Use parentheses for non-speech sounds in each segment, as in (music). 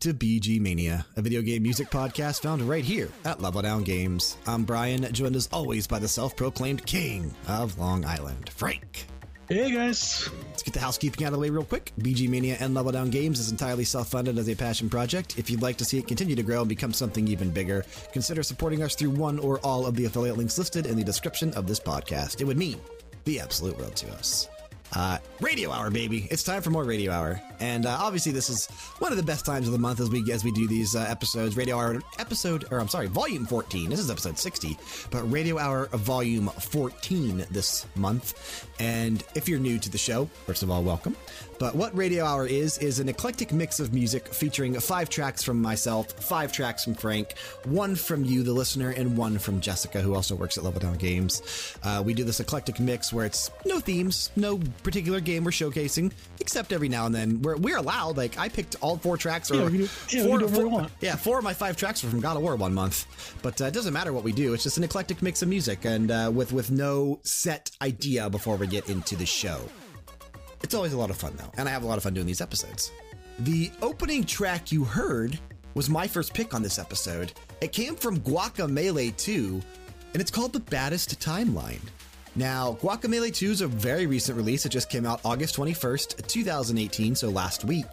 To BG Mania, a video game music podcast found right here at Level Down Games. I'm Brian, joined as always by the self proclaimed king of Long Island, Frank. Hey guys. Let's get the housekeeping out of the way real quick. BG Mania and Level Down Games is entirely self funded as a passion project. If you'd like to see it continue to grow and become something even bigger, consider supporting us through one or all of the affiliate links listed in the description of this podcast. It would mean the absolute world to us. Uh, radio hour, baby! It's time for more radio hour, and uh, obviously this is one of the best times of the month as we as we do these uh, episodes. Radio hour episode, or I'm sorry, volume 14. This is episode 60, but radio hour volume 14 this month. And if you're new to the show, first of all, welcome. But what Radio Hour is, is an eclectic mix of music featuring five tracks from myself, five tracks from Frank, one from you, the listener, and one from Jessica, who also works at Level Down Games. Uh, we do this eclectic mix where it's no themes, no particular game we're showcasing, except every now and then we're, we're allowed. Like, I picked all four tracks, or yeah, do, yeah, four, four, yeah, four of my five tracks were from God of War one month. But uh, it doesn't matter what we do, it's just an eclectic mix of music and uh, with, with no set idea before we get into the show. It's always a lot of fun, though, and I have a lot of fun doing these episodes. The opening track you heard was my first pick on this episode. It came from Guacamelee 2, and it's called The Baddest Timeline. Now, Guacamelee 2 is a very recent release. It just came out August 21st, 2018, so last week.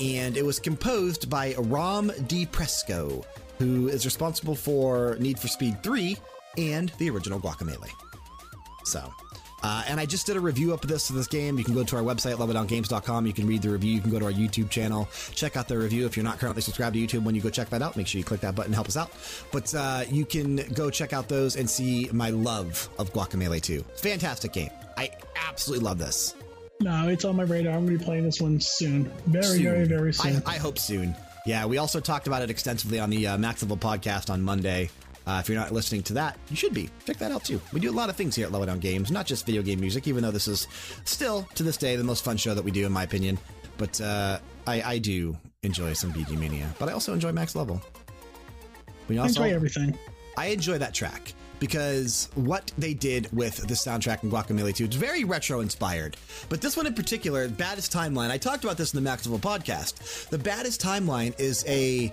And it was composed by Rom Di Prisco, who is responsible for Need for Speed 3 and the original Guacamelee. So, uh, and I just did a review up of this of this game. You can go to our website, leveldowngames.com. You can read the review. You can go to our YouTube channel, check out the review. If you're not currently subscribed to YouTube, when you go check that out, make sure you click that button help us out. But uh, you can go check out those and see my love of Guacamelee 2. Fantastic game. I absolutely love this. No, it's on my radar. I'm going to be playing this one soon. Very, soon. very, very soon. I, I, hope soon. Yeah, we also talked about it extensively on the uh, Max Level podcast on Monday. Uh, if you're not listening to that, you should be. Check that out too. We do a lot of things here at Level Down Games, not just video game music, even though this is still, to this day, the most fun show that we do, in my opinion. But uh, I, I, do enjoy some BG Mania, but I also enjoy Max Level. We also, I enjoy everything. I enjoy that track because what they did with the soundtrack in Guacamelee 2 it's very retro inspired. But this one in particular, Baddest Timeline, I talked about this in the Max Level podcast. The Baddest Timeline is a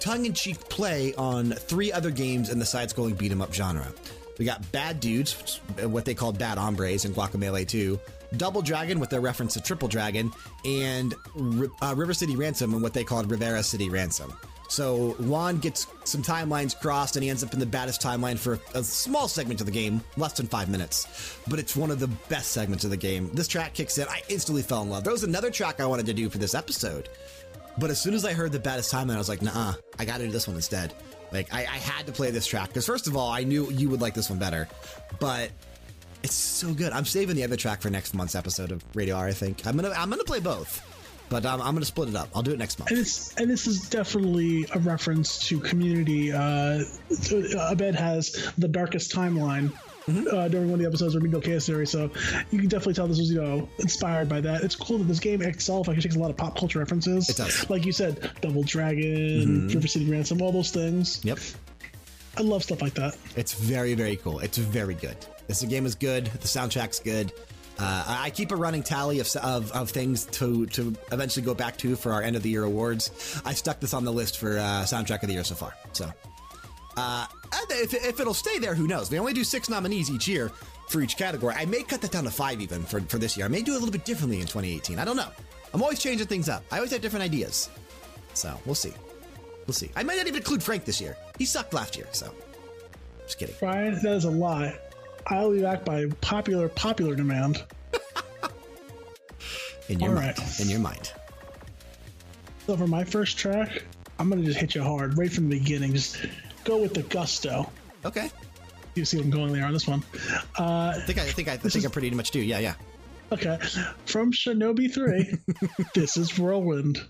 tongue in cheek play on three other games in the side scrolling beat 'em up genre. We got Bad Dudes, what they call Bad Hombres in Guacamelee 2, Double Dragon with their reference to Triple Dragon, and uh, River City Ransom and what they called Rivera City Ransom. So Juan gets some timelines crossed and he ends up in the baddest timeline for a small segment of the game, less than five minutes. But it's one of the best segments of the game. This track kicks in. I instantly fell in love. There was another track I wanted to do for this episode. But as soon as I heard the baddest timeline, I was like, nah, I got to do this one instead. Like, I, I had to play this track because, first of all, I knew you would like this one better. But it's so good. I'm saving the other track for next month's episode of Radio Hour, I think. I'm to I'm gonna play both. But um, I'm to split it up. I'll do it next month. And, and this is definitely a reference to community. Uh, Abed has the darkest timeline. Uh, during one of the episodes of Remedial Chaos Theory. So you can definitely tell this was, you know, inspired by that. It's cool that this game itself actually takes a lot of pop culture references. It does. Like you said, Double Dragon, mm-hmm. River City Ransom, all those things. Yep. I love stuff like that. It's very, very cool. It's very good. This game is good. The soundtrack's good. Uh, I keep a running tally of, of, of, things to, to eventually go back to for our end of the year awards. I stuck this on the list for uh, soundtrack of the year so far. So uh, if, if it'll stay there, who knows? We only do six nominees each year for each category. I may cut that down to five even for, for this year. I may do it a little bit differently in 2018. I don't know. I'm always changing things up. I always have different ideas. So we'll see. We'll see. I might not even include Frank this year. He sucked last year, so just kidding. Brian, that is a lie. I'll be back by popular popular demand. in your All mind. Right. In your mind. So for my first track, I'm gonna just hit you hard right from the beginning. Just go with the gusto. Okay. You see what I'm going there on this one. Uh, I think I, I think I, I think is, I pretty much do. Yeah, yeah. Okay. From Shinobi 3, (laughs) this is Whirlwind.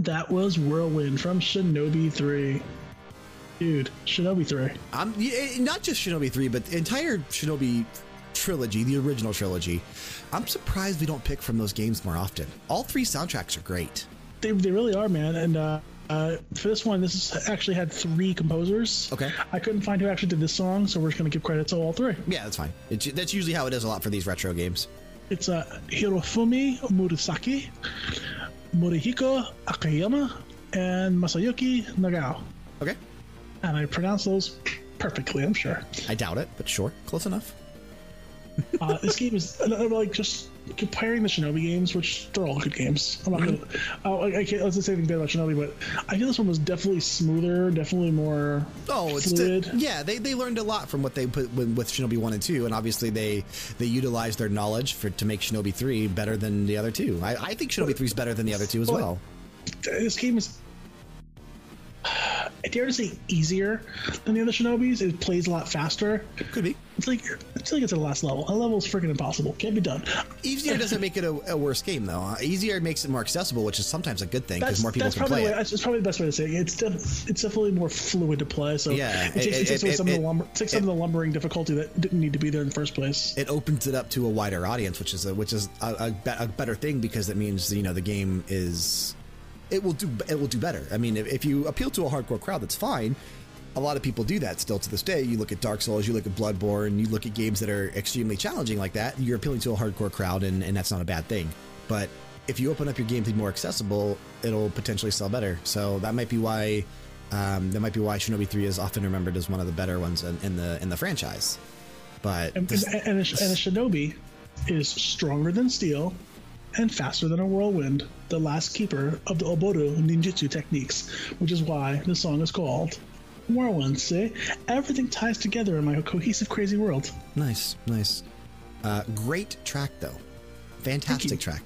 And that was Whirlwind from Shinobi 3. Dude, Shinobi 3. I'm not just Shinobi 3, but the entire Shinobi trilogy, the original trilogy. I'm surprised we don't pick from those games more often. All three soundtracks are great. They, they really are, man. And uh, uh, for this one, this actually had three composers. Okay. I couldn't find who actually did this song, so we're just going to give credit to all three. Yeah, that's fine. It's, that's usually how it is a lot for these retro games. It's uh, Hirofumi Murasaki, Morihiko Akiyama, and Masayuki Nagao. Okay. And I pronounced those perfectly, I'm sure. I doubt it, but sure, close enough. (laughs) uh, this game is uh, like just comparing the Shinobi games, which they're all good games. I'm not gonna. Oh, I, I can't. Let's say anything bad about Shinobi, but I feel this one was definitely smoother, definitely more. Oh, it's fluid. yeah. They, they learned a lot from what they put with, with Shinobi one and two, and obviously they they utilized their knowledge for to make Shinobi three better than the other two. I, I think Shinobi three is better than the other two as well. this game is. I dare to say easier than the other Shinobis. It plays a lot faster. Could be It's like it's like it's at the last level. A level is freaking impossible. Can't be done. easier (laughs) doesn't make it a, a worse game though. Uh, Easier makes it more accessible, which is sometimes a good thing because more people that's can play way, it. that's probably the best way to say it. It's def, it's definitely more fluid to play. So Yeah, it takes, it- it, takes away some of the lumber, takes some of the lumbering difficulty that didn't need to be there in the first place. It opens it up to a wider audience, which is a, which is a, a, be- a better thing because it means you know the game is it will do it will do better. I mean, if, if you appeal to a hardcore crowd, that's fine. A lot of people do that still to this day. You look at Dark Souls, you look at Bloodborne, you look at games that are extremely challenging like that. You're appealing to a hardcore crowd, and, and that's not a bad thing. But if you open up your game to be more accessible, it'll potentially sell better. So that might be why um, that might be why Shinobi Three is often remembered as one of the better ones in, in the in the franchise. But And, this- and, and, a, and a shinobi is stronger than steel and faster than a whirlwind, the last keeper of the Oboro ninjutsu techniques, which is why the song is called Whirlwind. See, everything ties together in my cohesive, crazy world. Nice, nice. Uh, great track, though. Fantastic track.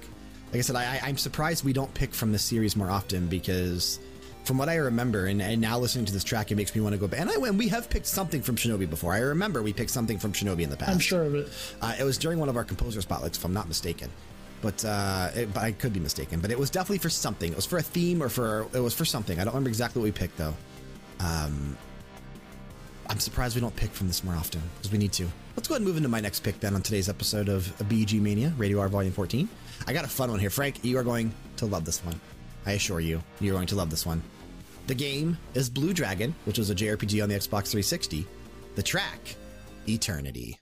Like I said, I, I'm surprised we don't pick from the series more often because, from what I remember, and, and now listening to this track, it makes me want to go back. And, I, and we have picked something from Shinobi before. I remember we picked something from Shinobi in the past. I'm sure of it. Uh, it was during one of our composer spotlights, if I'm not mistaken. But, uh, it, but I could be mistaken. But it was definitely for something. It was for a theme or for it was for something. I don't remember exactly what we picked though. Um, I'm surprised we don't pick from this more often because we need to. Let's go ahead and move into my next pick then on today's episode of BG Mania Radio Hour Volume 14. I got a fun one here, Frank. You are going to love this one. I assure you, you're going to love this one. The game is Blue Dragon, which was a JRPG on the Xbox 360. The track, Eternity.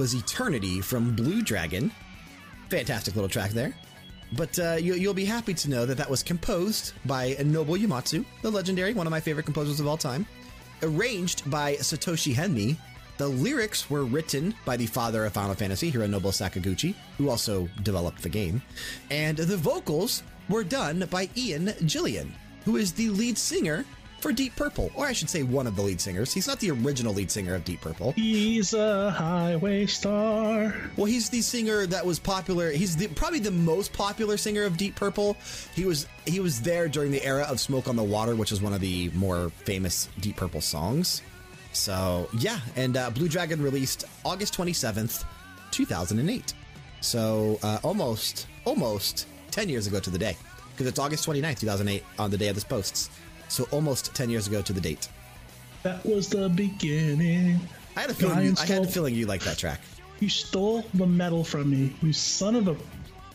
Was Eternity from Blue Dragon. Fantastic little track there. But uh, you, you'll be happy to know that that was composed by Nobuo Uematsu, the legendary, one of my favorite composers of all time. Arranged by Satoshi Henmi. The lyrics were written by the father of Final Fantasy, Hironobu Sakaguchi, who also developed the game. And the vocals were done by Ian Gillan, who is the lead singer for Deep Purple, or I should say one of the lead singers. He's not the original lead singer of Deep Purple. He's a highway star. Well, he's the singer that was popular. He's the, probably the most popular singer of Deep Purple. He was he was there during the era of Smoke on the Water, which is one of the more famous Deep Purple songs. So yeah, and uh, Blue Dragon released August twenty seventh, two thousand and eight. So uh, almost almost ten years ago to the day, because it's August 29th, two thousand eight, on the day of this posts. So almost ten years ago to the date. That was the beginning. I had a feeling. You, Ryan I had a feeling you liked that track. You stole the medal from me, you son of a.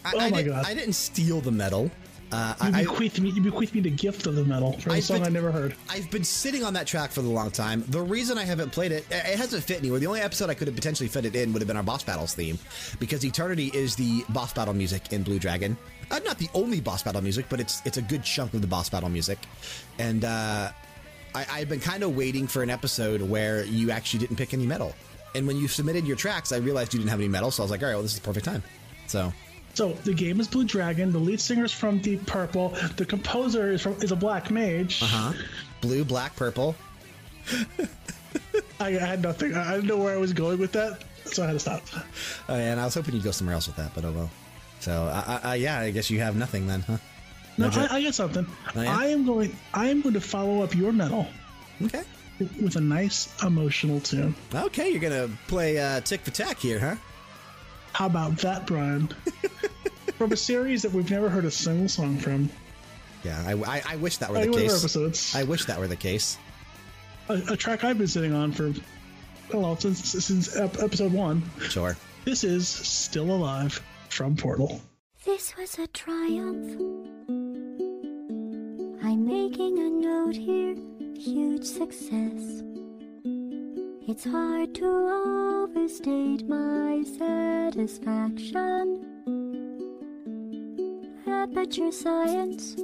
I, oh I my god! I didn't steal the medal. Uh, you I, I, bequeathed me. You bequeathed me the gift of the medal for a I've song been- I never heard. I've been sitting on that track for a long time. The reason I haven't played it, it hasn't fit anywhere. The only episode I could have potentially fit it in would have been our boss battles theme, because Eternity is the boss battle music in Blue Dragon. Uh, not the only boss battle music, but it's it's a good chunk of the boss battle music. And uh, I, I've been kind of waiting for an episode where you actually didn't pick any metal. And when you submitted your tracks, I realized you didn't have any metal, so I was like, all right, well, this is the perfect time. So So the game is Blue Dragon. The lead singer is from Deep Purple. The composer is from is a black mage. Uh huh? blue, black, purple. (laughs) I, I had nothing. I I didn't know where I was going with that, so I had to stop. Uh, and I was hoping you'd go somewhere else with that, but oh well. So, uh, uh, yeah, I guess you have nothing then, huh? No, joke. I, I got something. Oh, yeah? I am going. I am going to follow up your medal Okay. with a nice emotional tune. Okay, you're gonna play uh, tick for tack here, huh? How about that, Brian? (laughs) from a series that we've never heard a single song from. Yeah, I, I, I wish that were the of our case. episodes. I wish that were the case. a, a track I've been sitting on for, well, since since episode one. Sure. This is "Still Alive" from Portal. This was a triumph. I'm making a note here, huge success. It's hard to overstate my satisfaction. Ah, Aperture science.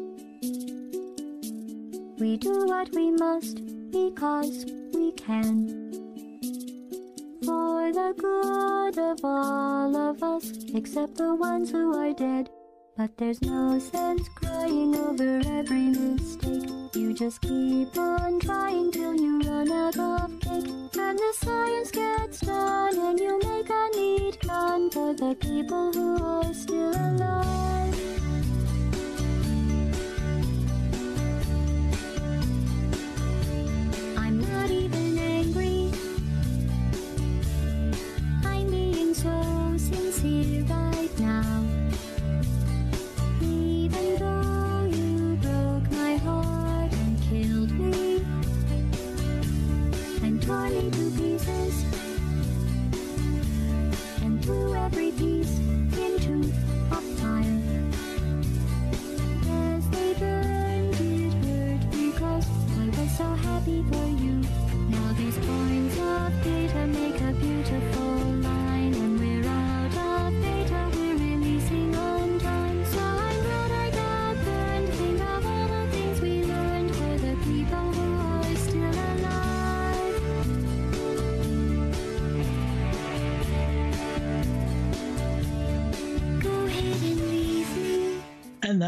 We do what we must because we can. For the good of all of us, except the ones who are dead. But there's no sense crying over every mistake. You just keep on trying till you run out of cake. And the science gets done, and you make a neat gun for the people who are still alive.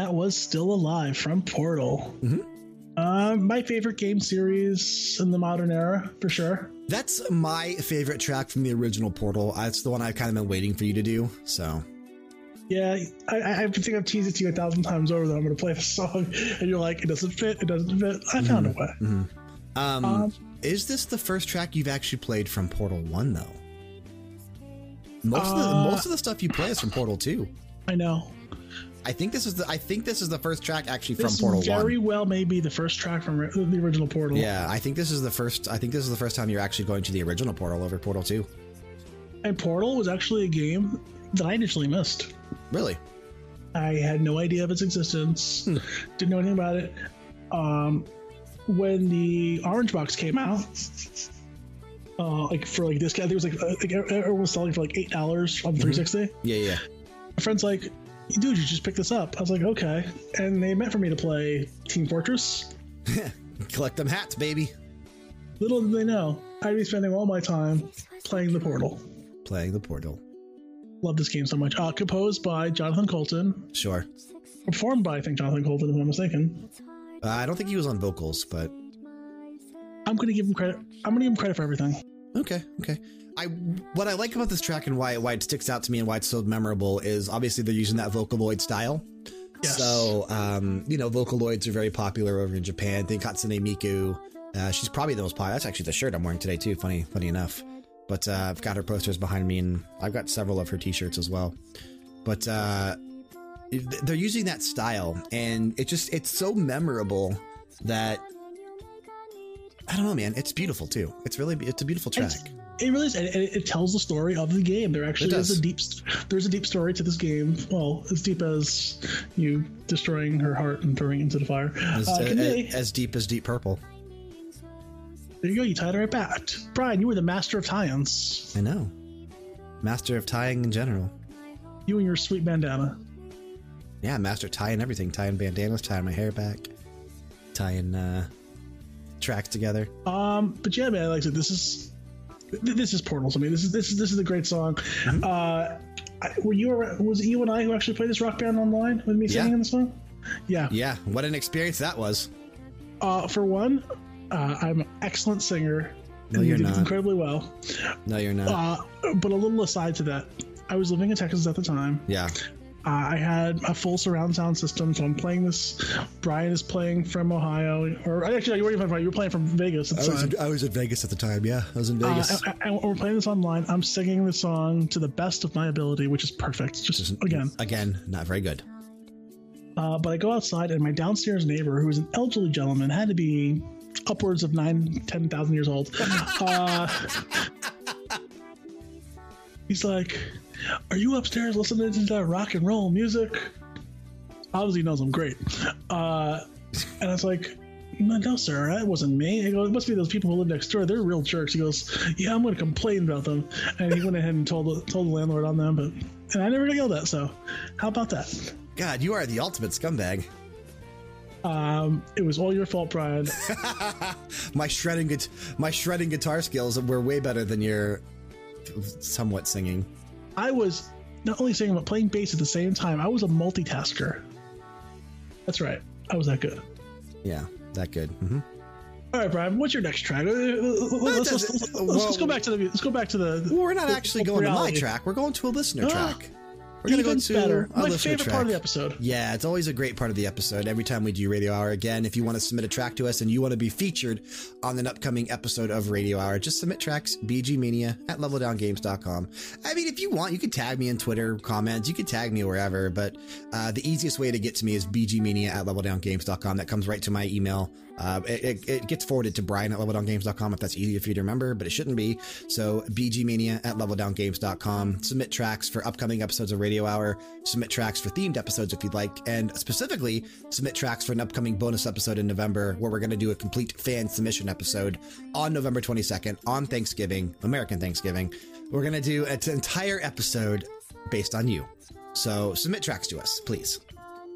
That was "Still Alive" from Portal. Uh, my favorite game series in the modern era, for sure. That's my favorite track from the original Portal. That's the one I've kind of been waiting for you to do. So, Yeah, I, I think I've teased it to you a thousand times over that I'm going to play the song, (laughs) and you're like, it doesn't fit, it doesn't fit. I found a way. um, Um, is this the first track you've actually played from Portal One, though? Most of the Uh, most of the stuff you play is from Portal Two. I know. I think this is the I think this is the first track actually from This Portal very One. well may be the first track from the original Portal. Yeah, I think this is the first. I think this is the first time you're actually going to the original Portal over Portal Two. And Portal was actually a game that I initially missed. Really? I had no idea of its existence. Didn't know anything about it. Um, when the Orange Box came out, uh, like for like this guy, think it was like, uh, like everyone was selling for like eight dollars on 360. Yeah, yeah. My friend's like, "Dude, you just picked this up." I was like, "Okay," and they meant for me to play Team Fortress. (laughs) Collect them hats, baby. Little did they know, I'd be spending all my time playing the Portal. Playing the Portal. Love this game so much. Uh, composed by Jonathan Coulton, Sure. performed by I think Jonathan Coulton, if I'm not mistaken. Uh, I don't think he was on vocals, but I'm gonna give him credit. I'm gonna give him credit for everything. Okay, okay. I what I like about this track and why why it sticks out to me and why it's so memorable is obviously they're using that Vocaloid style. Yes. So um, you know, Vocaloids are very popular over in Japan. Think Hatsune Miku. Uh, she's probably the most popular. That's actually the shirt I'm wearing today too. Funny, funny enough. But uh, I've got her posters behind me, and I've got several of her T-shirts as well. But uh, they're using that style, and it just it's so memorable that I don't know, man. It's beautiful too. It's really it's a beautiful track. It's- It really is, and it, it tells the story of the game. There actually is a deep, there's a deep story to this game. Well, as deep as you destroying her heart and throwing it into the fire. As, Uh, uh, as deep as Deep Purple. there you go. You tied it right back. Brian, you were the master of tie-ins. I know. Master of tying in general. You and your sweet bandana. Yeah, master tying everything. Tying bandanas, tying my hair back, tying uh, tracks together. Um, but yeah, man, like I said, this is this is Portals. I mean, This is this is this is a great song. Mm-hmm. Uh, I, were you was it you and I who actually played this rock band online with me Yeah. singing in the song? Yeah. Yeah, what an experience that was. Uh, for one, uh, I'm an excellent singer. No, you're did not. incredibly well. No, you're not. Uh, but a little aside to that, I was living in Texas at the time. yeah. Uh, I had a full surround sound system, so I'm playing this. Brian is playing from Ohio, or actually, you weren't even from You were playing from Vegas at the time. I was in Vegas at the time. Yeah, I was in Uh, and, and we're playing this online. I'm singing the song to the best of my ability, which is perfect. Just again, Again, not very good. uh, but I go outside, and my downstairs neighbor, who is an elderly gentleman, had to be upwards of nine, ten thousand years old. (laughs) Uh, he's like, "Are you upstairs listening to that rock and roll music?" Obviously, knows I'm great. Uh, and I was like, no, no, sir, that wasn't me. He goes, it must be those people who live next door. They're real jerks. He goes, yeah, I'm going to complain about them. And he went ahead and told the, told the landlord on them. But and I never got yelled at. So how about that? God, you are the ultimate scumbag. Um, it was all your fault, Brian. (laughs) My shredding, my shredding guitar skills were way better than your somewhat singing. I was not only singing but playing bass at the same time. I was a multitasker. That's right. I was that good. Yeah, that good. hmm All right, Brian. What's your next track? Uh, Let's, let's, let's, let's, let's go back to the. Let's go back to the. Well, we're not actually going to my track. We're going to a listener Ah, track. We're going to go to better. My favorite part of the episode. Yeah, it's always a great part of the episode. Every time we do Radio Hour again, if you want to submit a track to us and you want to be featured on an upcoming episode of Radio Hour, just submit tracks, bgmania at leveldowngames.com. I mean, if you want, you could tag me in Twitter comments, you could tag me wherever, but uh, the easiest way to get to me is bgmania at leveldowngames.com. That comes right to my email. Uh, it, it, it gets forwarded to Brian at leveldowngames.com if that's easier for you to remember, but it shouldn't be. So, bgmania at leveldowngames.com. Submit tracks for upcoming episodes of Radio Hour. Submit tracks for themed episodes if you'd like. And specifically, submit tracks for an upcoming bonus episode in November where we're going to do a complete fan submission episode on November 22nd on Thanksgiving, American Thanksgiving. We're going to do an entire episode based on you. So, submit tracks to us, please.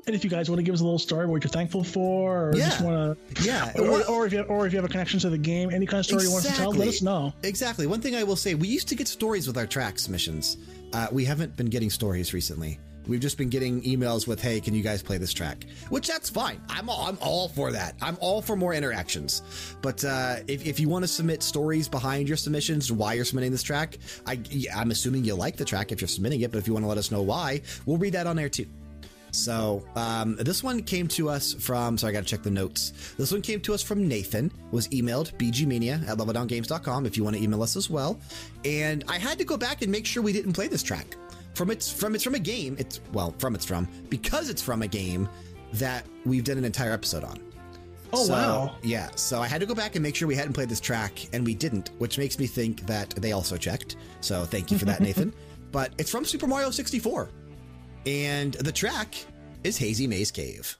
And if you guys want to give us a little story, what you're thankful for, or just Yeah. want to, Yeah. (laughs) or, or if you or if you have a connection to the game, any kind of story you want to tell, let us know. Exactly. One thing I will say, we used to get stories with our track submissions. Uh, we haven't been getting stories recently. We've just been getting emails with, "Hey, can you guys play this track?" Which that's fine. I'm all, I'm all for that. I'm all for more interactions. But uh, if, if you want to submit stories behind your submissions, why you're submitting this track, I I'm assuming you like the track if you're submitting it. But if you want to let us know why, we'll read that on air too. So um, this one came to us from. sorry, I got to check the notes. This one came to us from Nathan. Was emailed bgmania at leveldowngames.com if you want to email us as well. And I had to go back and make sure we didn't play this track from its from it's from a game. It's well from it's from because it's from a game that we've done an entire episode on. Oh So, wow! Yeah, so I had to go back and make sure we hadn't played this track, and we didn't, which makes me think that they also checked. So thank you for that, (laughs) Nathan. But it's from Super Mario 64, and the track is Hazy Maze Cave.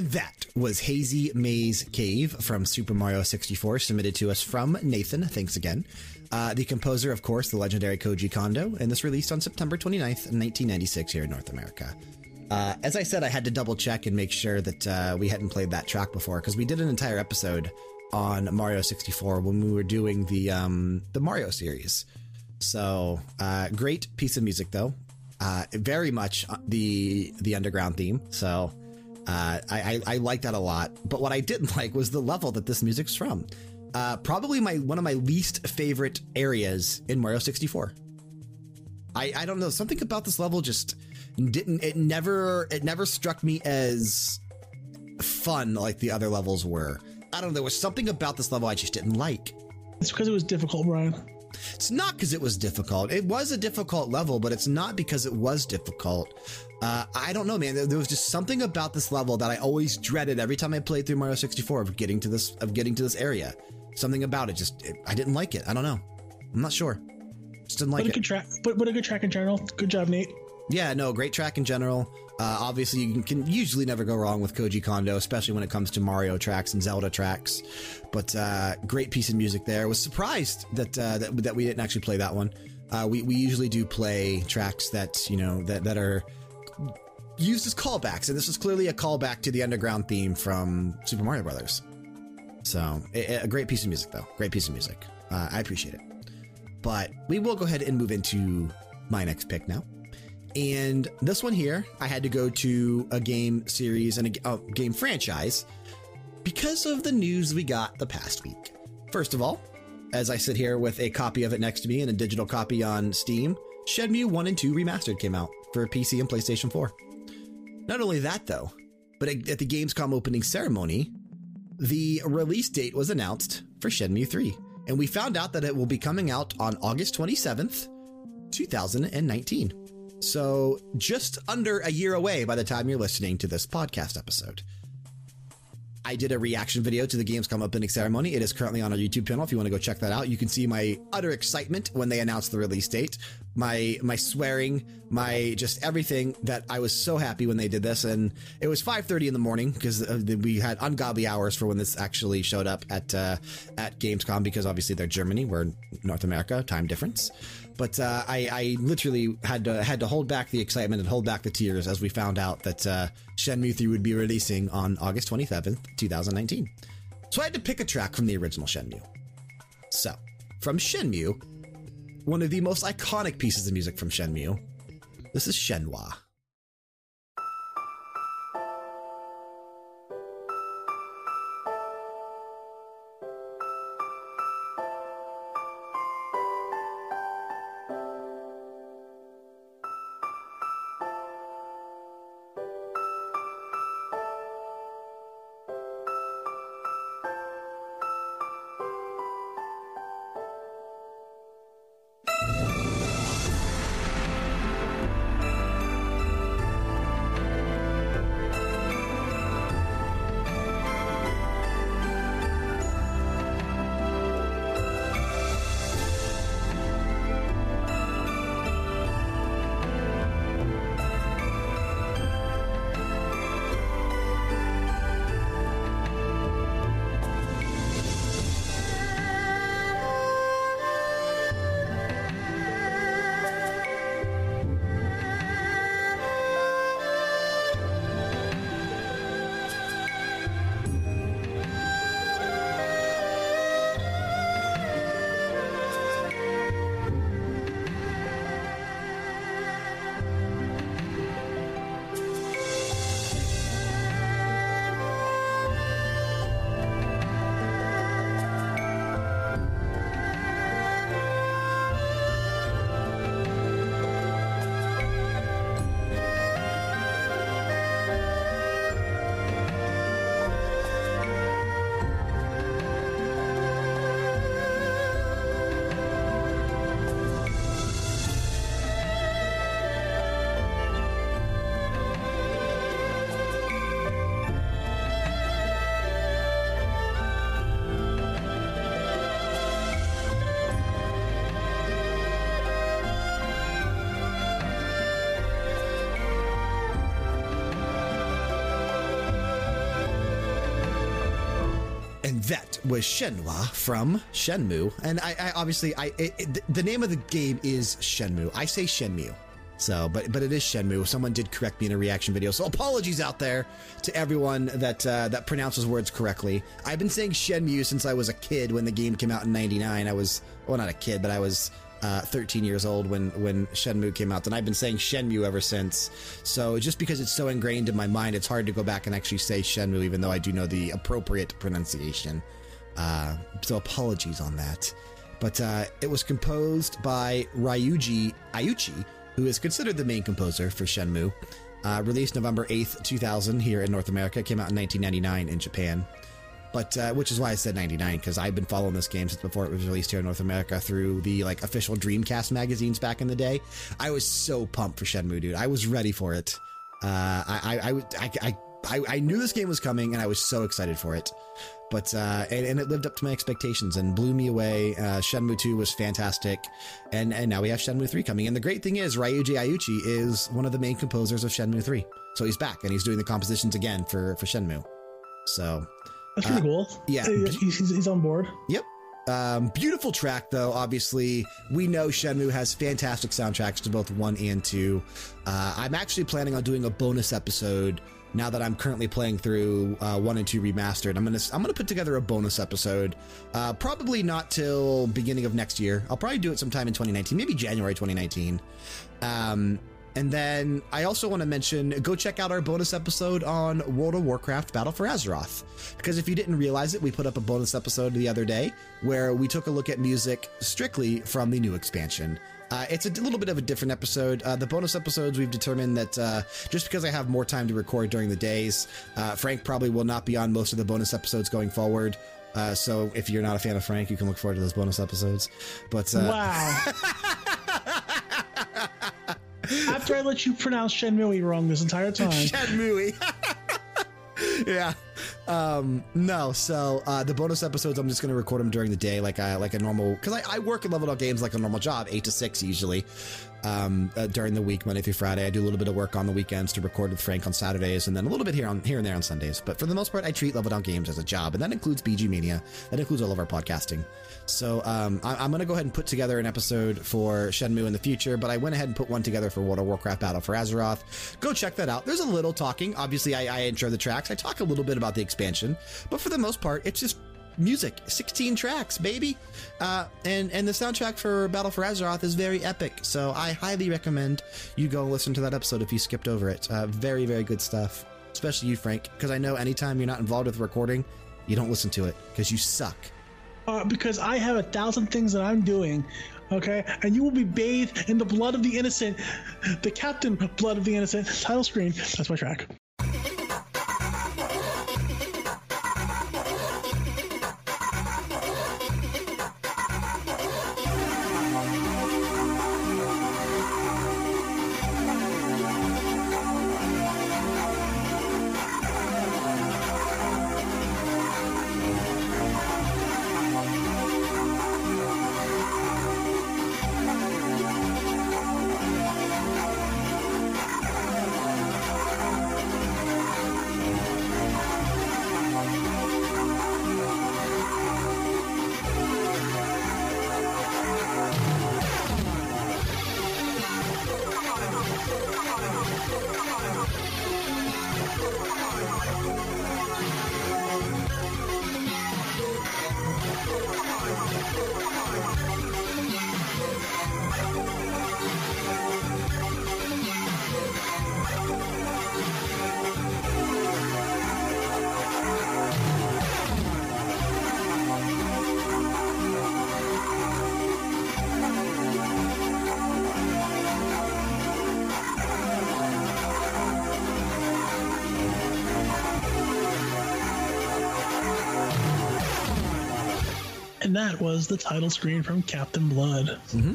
And that was Hazy Maze Cave from Super Mario 64, submitted to us from Nathan. Thanks again. Uh, the composer, of course, the legendary Koji Kondo, and this released on September 29th, 1996, here in North America. Uh, as I said, I had to double check and make sure that uh, we hadn't played that track before because we did an entire episode on Mario 64 when we were doing the um, the Mario series. So uh, great piece of music, though. Uh, very much the the underground theme. So uh, I, I, I like that a lot. But what I didn't (laughs) like was the level that this music's from. Uh, probably my one of my least favorite areas in Mario 64. I, I don't know something about this level just didn't it never it never struck me as fun like the other levels were. I don't know there was something about this level I just didn't like. It's because it was difficult, Brian. It's not because it was difficult. It was a difficult level, but it's not because it was difficult. Uh, I don't know, man. There, there was just something about this level that I always dreaded every time I played through Mario 64 of getting to this of getting to this area. Something about it just it, I didn't like it. I don't know. I'm not sure. Just didn't like But a it. good track, but, but a good track in general. Good job, Nate. Yeah, no, great track in general. Uh, obviously, you can usually never go wrong with Koji Kondo, especially when it comes to Mario tracks and Zelda tracks. But uh, great piece of music there. I was surprised that uh, that that we didn't actually play that one. Uh, we we usually do play tracks that you know that that are used as callbacks, and this was clearly a callback to the underground theme from Super Mario Brothers. So a, a great piece of music, though. Great piece of music. Uh, I appreciate it. But we will go ahead and move into my next pick now. And this one here, I had to go to a game series and a, a game franchise because of the news we got the past week. First of all, as I sit here with a copy of it next to me and a digital copy on Steam, Shenmue 1 and 2 Remastered came out for PC and PlayStation 4. Not only that, though, but at the Gamescom opening ceremony, the release date was announced for Shenmue 3. And we found out that it will be coming out on August 27th, 2019. So just under a year away by the time you're listening to this podcast episode. I did a reaction video to the Gamescom opening ceremony. It is currently on our YouTube channel. If you want to go check that out, you can see my utter excitement when they announced the release date, my my swearing, my just everything that I was so happy when they did this. And it was 5:30 in the morning because we had ungodly hours for when this actually showed up at uh, at Gamescom because obviously they're Germany, we're North America, time difference. But uh, I, I literally had to had to hold back the excitement and hold back the tears as we found out that uh, Shenmue 3 would be releasing on August 27th, 2019. So I had to pick a track from the original Shenmue. So, from Shenmue, one of the most iconic pieces of music from Shenmue, this is Shenhua. And that was Shenhua from Shenmue. And I, I obviously, I it, it- the name of the game is Shenmue. I say Shenmue. So, but but it is Shenmue. Someone did correct me in a reaction video. So apologies out there to everyone that uh, that pronounces words correctly. I've been saying Shenmue since I was a kid when the game came out in '99. I was well, not a kid, but I was uh, 13 years old when when Shenmue came out, and I've been saying Shenmue ever since. So just because it's so ingrained in my mind, it's hard to go back and actually say Shenmue, even though I do know the appropriate pronunciation. Uh, so apologies on that. But uh, it was composed by Ryuji Iuchi, who is considered the main composer for Shenmue. Uh, released November 8th, 2000 here in North America. Came out in 1999 in Japan. But uh, which is why I said 99 because I've been following this game since before it was released here in North America through the like official Dreamcast magazines back in the day. I was so pumped for Shenmue, dude. I was ready for it. Uh, I, I, I, I, I, I, knew this game was coming and I was so excited for it. But uh, and, and it lived up to my expectations and blew me away. Uh, Shenmue 2 was fantastic, and and now we have Shenmue 3 coming. And the great thing is, Ryuji Iuchi is one of the main composers of Shenmue 3, so he's back and he's doing the compositions again for for Shenmue. So That's pretty cool. yeah. Uh, he's, he's, he's on board. Yep. Um, beautiful track, though. Obviously, we know Shenmue has fantastic soundtracks to both one and two. Uh, I'm actually planning on doing a bonus episode now that I'm currently playing through uh, one and two remastered. I'm gonna I'm gonna put together a bonus episode. Uh, probably not till beginning of next year. I'll probably do it sometime in 2019, maybe January 2019. Um, and then I also want to mention go check out our bonus episode on World of Warcraft Battle for Azeroth. Because if you didn't realize it, we put up a bonus episode the other day where we took a look at music strictly from the new expansion. Uh, it's a little bit of a different episode. Uh, the bonus episodes, we've determined that uh, just because I have more time to record during the days, uh, Frank probably will not be on most of the bonus episodes going forward. Uh, so if you're not a fan of Frank, you can look forward to those bonus episodes. But uh, Wow. (laughs) After I let you pronounce Shenmue wrong this entire (laughs) time. Shenmue. (laughs) yeah. Um, no, so uh, the bonus episodes, I'm just going to record them during the day, like I, like a normal. Because I, I work in Level Up Games like a normal job, eight to six usually. Um, uh, during the week, Monday through Friday, I do a little bit of work on the weekends to record with Frank on Saturdays, and then a little bit here on here and there on Sundays. But for the most part, I treat Level Down Games as a job, and that includes BG Mania. That includes all of our podcasting. So um, I, I'm going to go ahead and put together an episode for Shenmue in the future, but I went ahead and put one together for World of Warcraft Battle for Azeroth. Go check that out. There's a little talking. Obviously, I, I intro the tracks. I talk a little bit about the expansion, but for the most part, it's just music 16 tracks baby uh, and and the soundtrack for battle for azeroth is very epic so i highly recommend you go listen to that episode if you skipped over it uh, very very good stuff especially you frank because i know anytime you're not involved with recording you don't listen to it because you suck Uh, because I have a thousand things that I'm doing. Okay, and you will be bathed in the blood of the innocent, the captain blood of the innocent. Title screen. That's my track. That was the title screen from Captain Blood. Mm-hmm.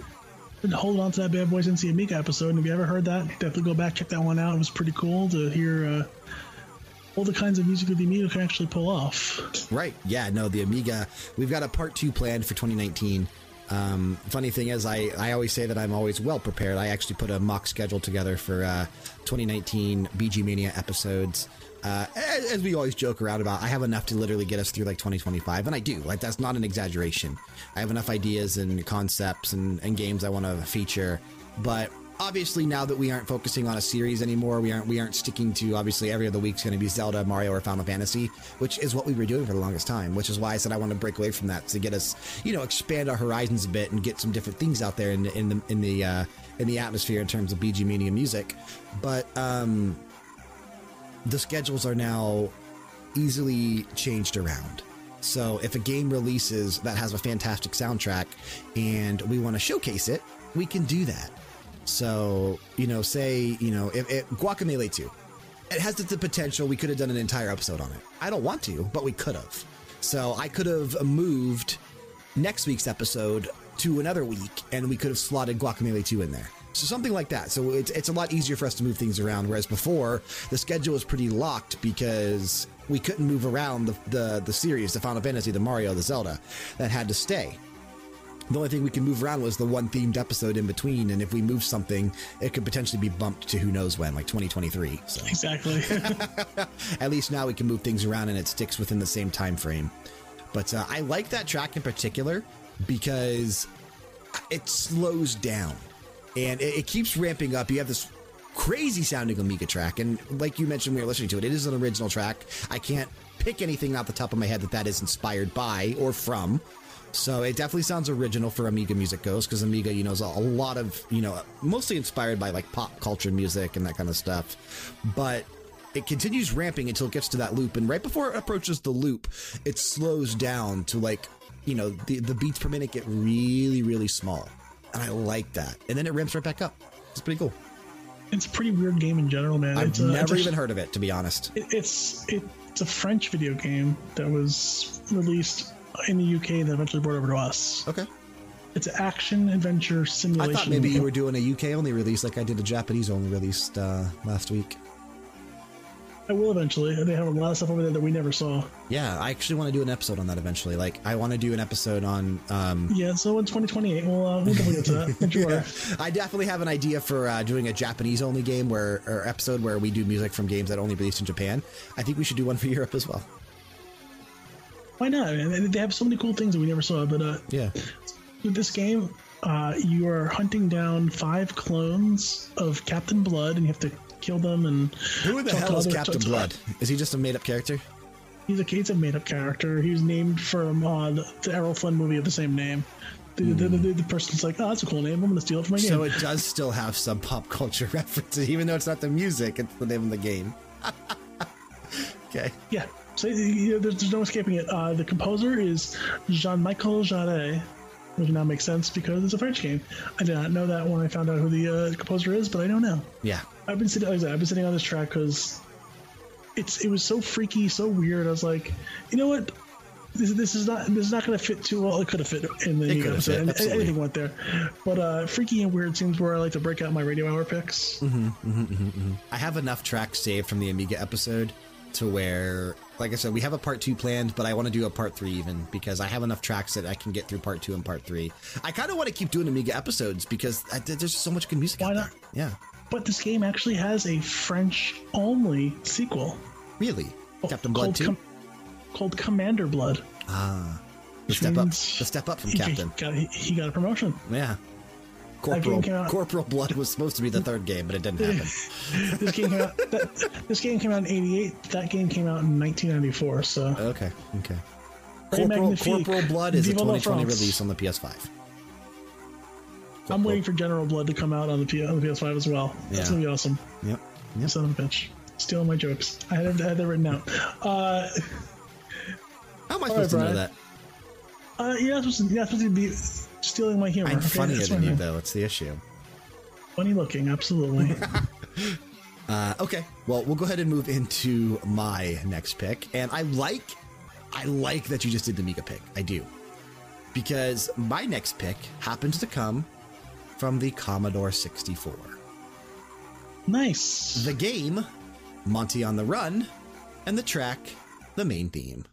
Been holding on to that Bad Boy since the Amiga episode. And if you ever heard that, definitely go back check that one out. It was pretty cool to hear uh, all the kinds of music that the Amiga can actually pull off. Right. Yeah. No, the Amiga. We've got a part two planned for 2019. Um, funny thing is, I, I always say that I'm always well prepared. I actually put a mock schedule together for uh, 2019 BG Mania episodes. Uh, as, we always joke around about, I have enough to literally get us through like 2025, and I do. Like that's not an exaggeration. I have enough ideas and concepts and, and games I want to feature, but obviously now that we aren't focusing on a series anymore, we aren't we aren't sticking to obviously every other week's going to be Zelda, Mario, or Final Fantasy, which is what we were doing for the longest time. Which is why I said I want to break away from that to get us, you know, expand our horizons a bit and get some different things out there in the in the in the uh, in the atmosphere in terms of BG Media music. But um, the schedules are now easily changed around. So if a game releases that has a fantastic soundtrack and we want to showcase it, we can do that. So, you know, say, you know, if, if Guacamelee 2, it has the, potential we could have done an entire episode on it. I don't want to, but we could have. So I could have moved next week's episode to another week and we could have slotted Guacamelee 2 in there. So something like that. So it's, it's a lot easier for us to move things around. Whereas before, the schedule was pretty locked because we couldn't move around the, the, the series, the Final Fantasy, the Mario, the Zelda, that had to stay. The only thing we could move around was the one themed episode in between, and if we move something, it could potentially be bumped to who knows when, like 2023. So (laughs) Exactly. (laughs) at least now we can move things around and it sticks within the same time frame. But uh, I like that track in particular because it slows down and it, it keeps ramping up. You have this crazy sounding Amiga track, and like you mentioned, we were listening to it, it is an original track. I can't pick anything off the top of my head that that is inspired by or from. So it definitely sounds original for Amiga music goes because Amiga, you know, is a lot of, you know, mostly inspired by like pop culture music and that kind of stuff. But it continues ramping until it gets to that loop. And right before it approaches the loop, it slows down to like, you know, the, the beats per minute get really, really small. And I like that. And then it ramps right back up. It's pretty cool. it's a pretty weird game in general, man. I've it's never a- even heard of it, to be honest. it- it's it's a French video game that was released in the UK that eventually brought over to us. Okay. It's an action adventure simulation. I thought maybe you were doing a UK only release like I did a Japanese only release uh, last week. I will eventually. They have a lot of stuff over there that we never saw. Yeah, I actually want to do an episode on that eventually. Like, I want to do an episode on. Um, Yeah, so in 2028, we'll, uh, we'll definitely get to that. Don't. (laughs) I definitely have an idea for uh, doing a Japanese only game where or episode where we do music from games that only released in Japan. I think we should do one for (laughs) Europe as well. Why not? Man? They have so many cool things that we never saw. But uh, Yeah. with this game, uh, you are hunting down five clones of Captain Blood, and you have to kill them. And Who the hell is Captain to- Blood? Is he just a made up character? He's a he's a made up character. He was named from uh, the, the Errol Flynn movie of the same name. The, the, the, the person's like, oh, that's a cool name. I'm going to steal it from my game. So it does still have some pop (laughs) culture references, even though it's not the music, it's the name of the game. (laughs) okay. yeah. So you know, there's, there's no escaping it. Uh, the composer is Jean-Michel Jarre, which now makes sense because it's a French game. I did not know that when I found out who the uh, composer is, but I know now. Yeah. I've been sitting, like I said, I've been sitting on this track because it's it was so freaky, so weird. I was like, you know what? This, this is not this is not going to fit too well. It could have fit in the could episode. fit. Anything went there, but uh, freaky and weird seems where I like to break out my radio hour picks. I have enough tracks saved from the Amiga episode to where, like I said, we have a part two planned, but I want to do a part three even because I have enough tracks that I can get through part two and part three. I kind of want to keep doing Amiga episodes because I, there's so much good music Why out not? there. Yeah. But this game actually has a French only sequel. Really? Captain called Blood 2? Com- called Commander Blood. Ah. The step up. The step up from he- Captain. He got, he got a promotion. Yeah. Corporal, out- Corporal Blood was supposed to be the third game, but it didn't happen. (laughs) This game came out. That, this game came out in '88. That game came out in 1994. So Okay, okay. Corporal. Corporal Blood is a 2020 release on the PS5. I'm waiting for General Blood to come out on the, P- on the PS5 as well. That's gonna be awesome. Yep. Yep. Son of a bitch, stealing my jokes. I had, I had that written out. Uh, How am I supposed to right, know that? uh, you're not supposed to. You're not supposed to be stealing my humor. I'm okay? funnier than you, though. It's the issue. Funny looking, absolutely. (laughs) Uh, okay, well, we'll go ahead and move into my next pick, and I like, I like that you just did the Amiga pick. I do, because my next pick happens to come from the Commodore 64. nice. The game, Monty on the Run, and the track, the main theme.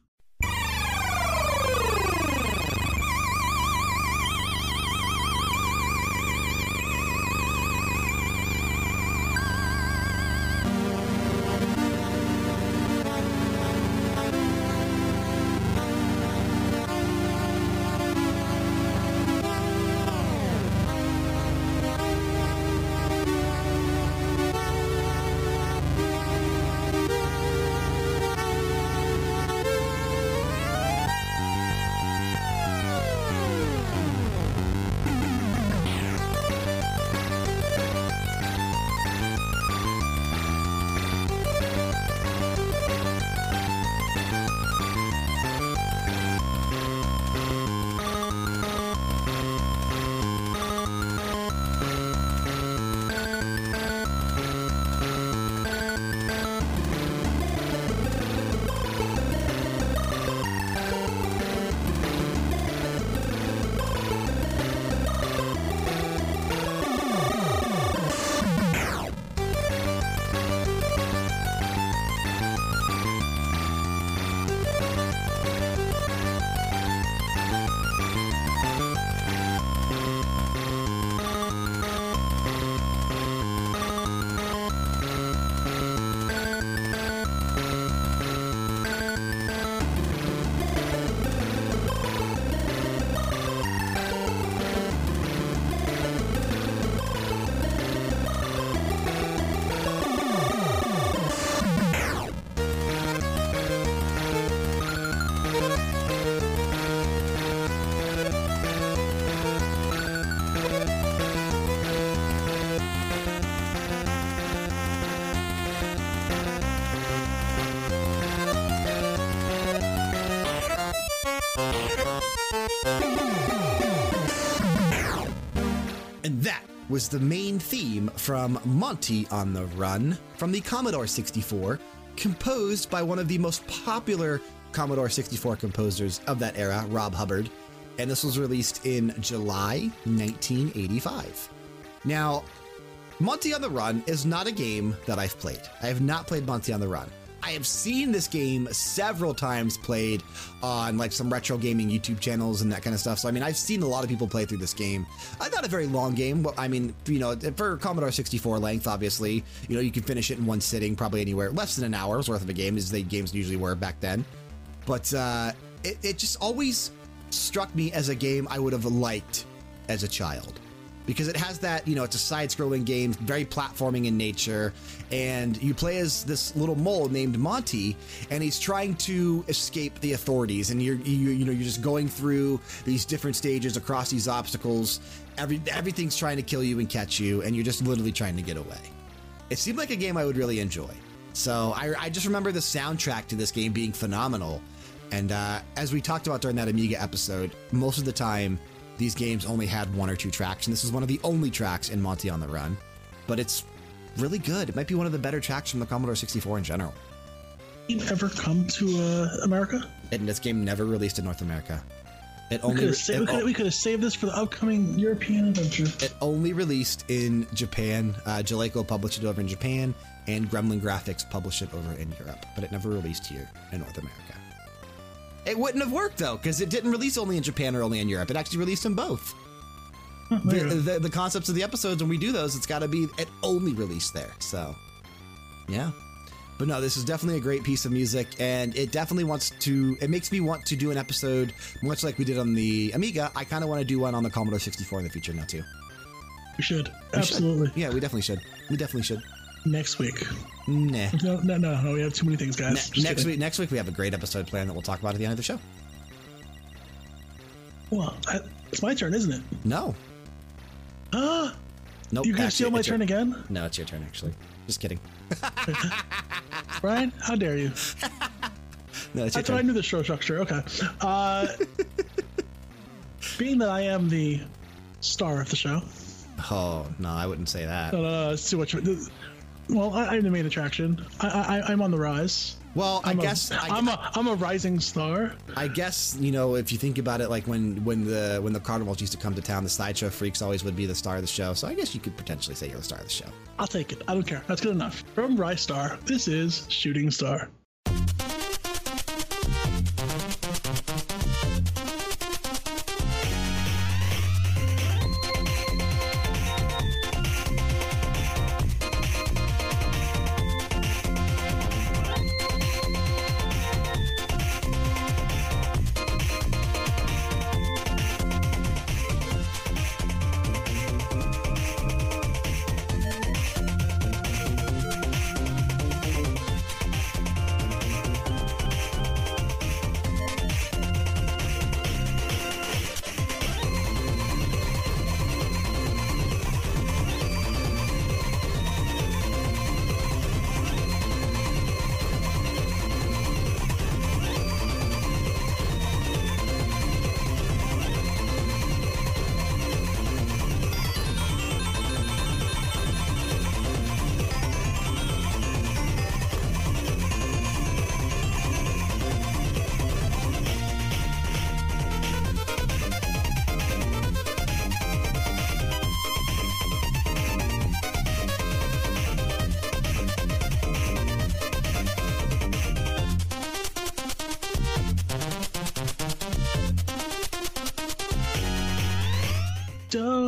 Was the main theme from Monty on the Run from the Commodore 64, composed by one of the most popular Commodore 64 composers of that era, Rob Hubbard. And this was released in July 1985. Now, Monty on the Run is not a game that I've played. I have not played Monty on the Run. I have seen this game several times played on like some retro gaming YouTube channels and that kind of stuff. So, I mean, I've seen a lot of people play through this game. I not a very long game. But I mean, you know, for Commodore 64 length, obviously, you know, you can finish it in one sitting, probably anywhere less than an hour's worth of a game, as the games usually were back then. But uh, it, it just always struck me as a game I would have liked as a child because it has that, you know, it's a side scrolling game, very platforming in nature. And you play as this little mole named Monty, and he's trying to escape the authorities. And you're, you, you know, you're just going through these different stages across these obstacles. Every, everything's trying to kill you and catch you, and you're just literally trying to get away. It seemed like a game I would really enjoy. So I, I just remember the soundtrack to this game being phenomenal. And uh, as we talked about during that Amiga episode, most of the time, these games only had one or two tracks, and this is one of the only tracks in Monty on the Run. But it's really good. It might be one of the better tracks from the Commodore 64 in general. You ever come to uh, America? And this game never released in North America. It We only could, have sa- we, could, we could have saved this for the upcoming European adventure. it only released in Japan. Uh, Jaleco published it over in Japan, and Gremlin Graphics published it over in Europe, but it never released here in North America. It wouldn't have worked though, because it didn't release only in Japan or only in Europe. It actually released in both. The, there you go. the, the concepts of the episodes, when we do those, it's got to be it only released there. So, yeah. But no, this is definitely a great piece of music, and it definitely wants to. It makes me want to do an episode, much like we did on the Amiga. I kind of want to do one on the Commodore 64 in the future now too. we should. We should. Absolutely. Yeah, we definitely should. We definitely should. Next week. Nah. No, no, no, no. We have too many things, guys. Ne- next kidding. week, next week we have a great episode planned that we'll talk about at the end of the show. Well, I, it's my turn, isn't it? No, (gasps) Ah, nope. you gonna steal my it's your- turn again, No, it's your turn actually. Just kidding. (laughs) Brian? How dare you? (laughs) No, it's your That's what I knew the show structure. Okay. Uh, (laughs) being that I am the star of the show, Oh no, I wouldn't say that. no, no, no, it's too much. Well, I, I'm the main attraction. I, I, I'm on the rise. Well, I I'm a- guess I, I'm a I'm a rising star. I guess you know if you think about it, like when when the when the carnivals used to come to town, the sideshow freaks always would be the star of the show. So I guess you could potentially say you're the star of the show. I'll take it. I don't care. That's good enough. From Ristar, this is Shooting Star.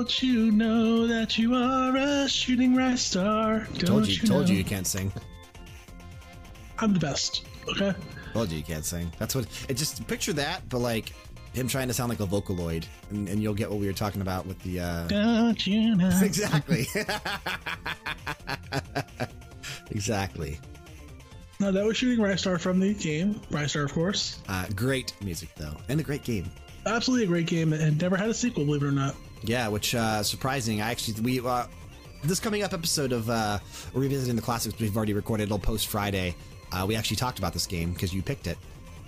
Don't you know that you are a shooting Ristar? Don't Told you, told know? you you can't sing. I'm the best. Okay. Told you you can't sing. That's what it just picture that, but like him trying to sound like a Vocaloid, and, and you'll get what we were talking about with the. Uh, Don't you know? (laughs) exactly. (laughs) exactly. No, that was shooting Star from the game. Star, of course. Uh, great music though, and a great game. Absolutely a great game and never had a sequel, believe it or not. Yeah, which uh, surprising. I actually we uh, this coming up episode of uh, revisiting the classics we've already recorded. It'll post Friday. Uh, we actually talked about this game because you picked it,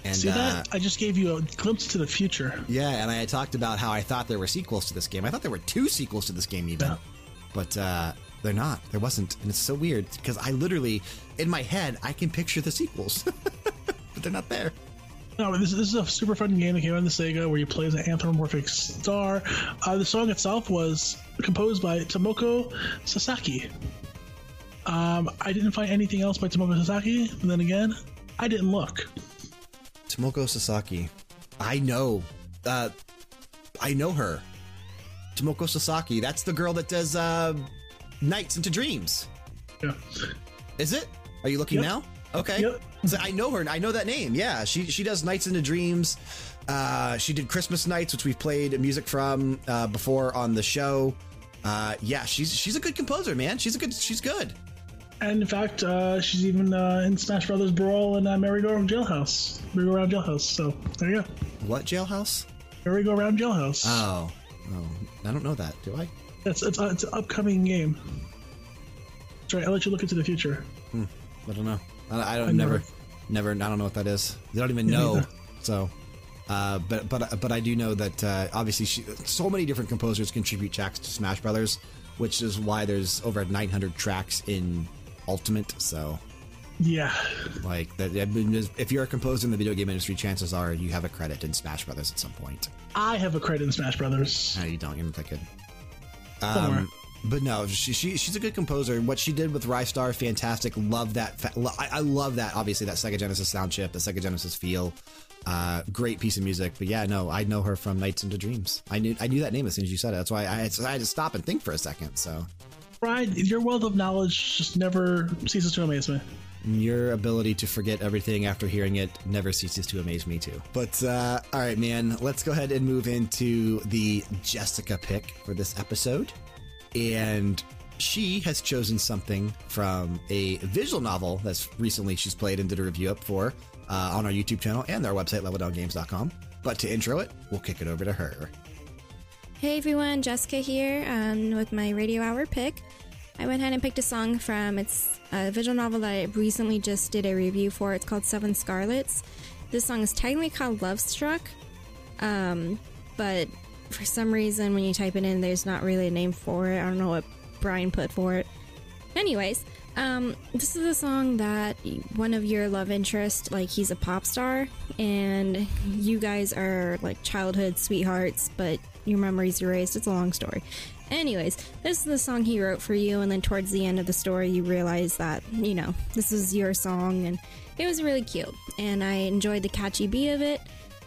And, See uh, that? I just gave you a glimpse to the future. Yeah, and I talked about how I thought there were sequels to this game. I thought there were two sequels to this game, even. Yeah. But uh, they're not. There wasn't. And it's so weird because I literally, in my head, I can picture the sequels, (laughs) but they're not there. No, this, this is a super fun game that came out on the Sega where you play as an anthropomorphic star. Uh, the song itself was composed by Tomoko Sasaki. Um, I didn't find anything else by Tomoko Sasaki, but then again, I didn't look. Tomoko Sasaki. I know. Uh, I know her. Tomoko Sasaki. That's the girl that does uh, Nights into Dreams. Yeah. Is it? Are you looking Yep. now? Okay. Yep. So I know her. I know that name. Yeah, she she does Nights into Dreams. Uh, she did Christmas Nights, which we've played music from uh, before on the show. Uh, yeah, she's she's a good composer, man. She's a good. She's good. And in fact, uh, she's even uh, in Smash Brothers Brawl and uh, Merry-Go-Round Jailhouse. Merry-Go-Round Jailhouse. So there you go. What jailhouse? Merry-Go-Round Jailhouse. Oh, oh, I don't know that. Do I? it's, it's, uh, it's an upcoming game. Sorry. I'll let you look into the future. I don't know. I, don't I never, never- never. I don't know what that is. They don't even know. neither. So, uh, but but but I do know that uh, obviously she, so many different composers contribute tracks to Smash Brothers, which is why there's over 900 tracks in Ultimate. So, Yeah. like that, if you're a composer in the video game industry, chances are you have a credit in Smash Brothers at some point. I have a credit in Smash Brothers. No, you don't. You're not that good. Um, but no, she, she she's a good composer. What she did with Ristar, fantastic. Love that. Fa- I, I love that. Obviously, that Sega Genesis sound chip, the Sega Genesis feel. Uh, great piece of music. But yeah, no, I know her from Nights into Dreams. I knew I knew that name as soon as you said it. That's why I had, I had to stop and think for a second. So Brian, your wealth of knowledge just never ceases to amaze me. your ability to forget everything after hearing it never ceases to amaze me too. But uh, all right, man, let's go ahead and move into the Jessica pick for this episode. And she has chosen something from a visual novel that's recently she's played and did a review up for uh, on our YouTube channel and our website, leveldowngames.com. But to intro it, we'll kick it over to her. Hey everyone, Jessica here um, with my Radio Hour pick. I went ahead and picked a song from it's a visual novel that I recently just did a review for. It's called Seven Scarlets. This song is technically called Love Struck, um, but for some reason when you type it in, there's not really a name for it. I don't know what Brian put for it. Anyways, um, this is a song that one of your love interest, like he's a pop star, and you guys are like childhood sweethearts, but your memories erased. It's a long story. Anyways, this is the song he wrote for you, and then towards the end of the story, you realize that you know this is your song, and it was really cute, and I enjoyed the catchy beat of it,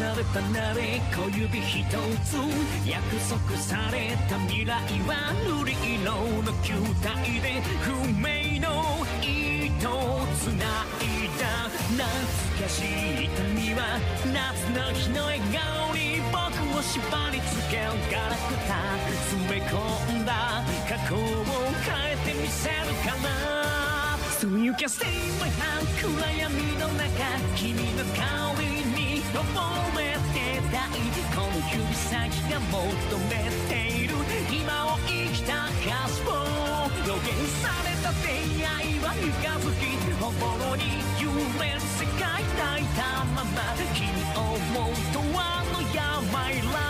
離れ離れ小指一つ約束された未来は瑠璃色の球体で不明の糸をつないだ懐かしい痛みは夏の日の笑顔に僕を縛り付けるガラクタ詰め込んだ過去を変えてみせるから So you can stay my hand 暗闇の中君の顔香りに溺れてたいこの指先が求めている今を生きたカスポ予言された出会いは三日月おぼろに夢世界抱いたまま。君を思うとあの病ら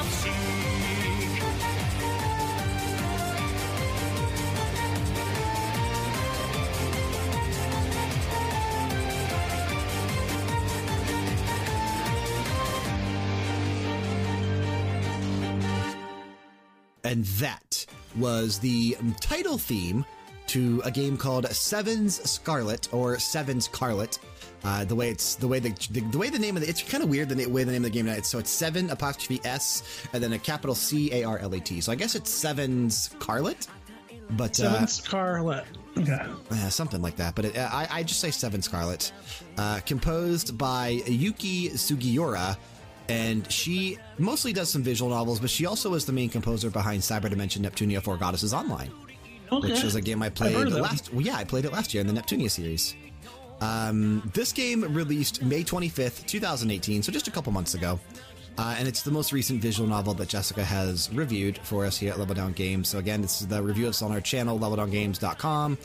And that was the title theme to a game called Seven's Scarlet or Seven's Carlet. Uh, the way it's the way the, the the way the name of the it's kind of weird the way the name of the game is. So it's seven apostrophe s and then a capital C A R L A T. So I guess it's Seven's Carlet, but Seven uh, Scarlet. Okay. uh, something like that. But it, I, I just say Seven Scarlet, uh, composed by Yuki Sugiura, And she mostly does some visual novels, but she also is the main composer behind Cyber Dimension Neptunia Four Goddesses Online, Okay. which is a game I played last. Well, yeah, I played it last year in the Neptunia series. Um, this game released May 25th, 2018, so just a couple months ago. Uh, and it's the most recent visual novel that Jessica has reviewed for us here at Level Down Games. So, again, this is the review it's on our channel, leveldowngames.com.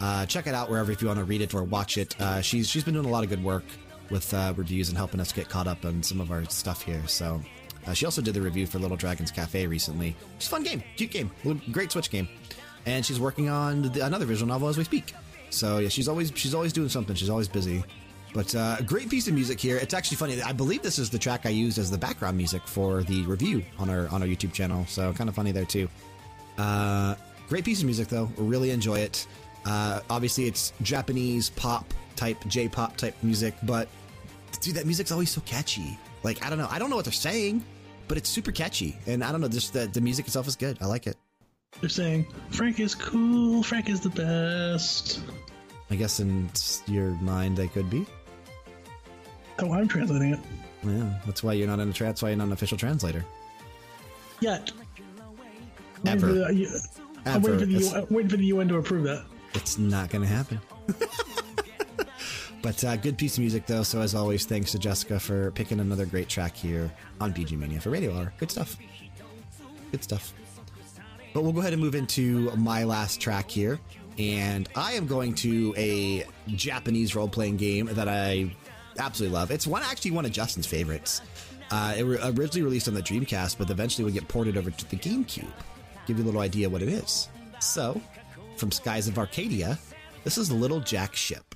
Uh, check it out wherever if you want to read it or watch it. Uh, she's, she's been doing a lot of good work with uh, reviews and helping us get caught up on some of our stuff here. So, uh, she also did the review for Little Dragons Cafe recently. It's a fun game, cute game, great Switch game. And she's working on the, another visual novel as we speak. So yeah, she's always she's always doing something. She's always busy. But uh, a great piece of music here. It's actually funny. I believe this is the track I used as the background music for the review on our on our YouTube channel. So kind of funny there too. Uh, great piece of music though. Really enjoy it. Uh, obviously, it's Japanese pop type, J-pop type music, but dude, that music's always so catchy. Like I don't know, I don't know what they're saying, but it's super catchy, and I don't know, just the the music itself is good. I like it. They're saying Frank is cool. Frank is the best. I guess in your mind they could be. Oh, I'm translating it. Yeah, that's why you're not in a tra- that's why you're not an official translator. Yet. Ever. Waiting for the, I'm Ever. waiting for, the, It's- uh, UN, waiting for the UN to approve that. It's not going to happen. (laughs) but uh, good piece of music, though. So, as always, thanks to Jessica for picking another great track here on BG Mania for Radio Hour. Good stuff. Good stuff. But we'll go ahead and move into my last track here. And I am going to a Japanese role playing game that I absolutely love. It's one actually one of Justin's favorites. Uh, it were originally released on the Dreamcast, but eventually would get ported over to the GameCube. Give you a little idea what it is. So, from Skies of Arcadia, this is Little Jack Ship.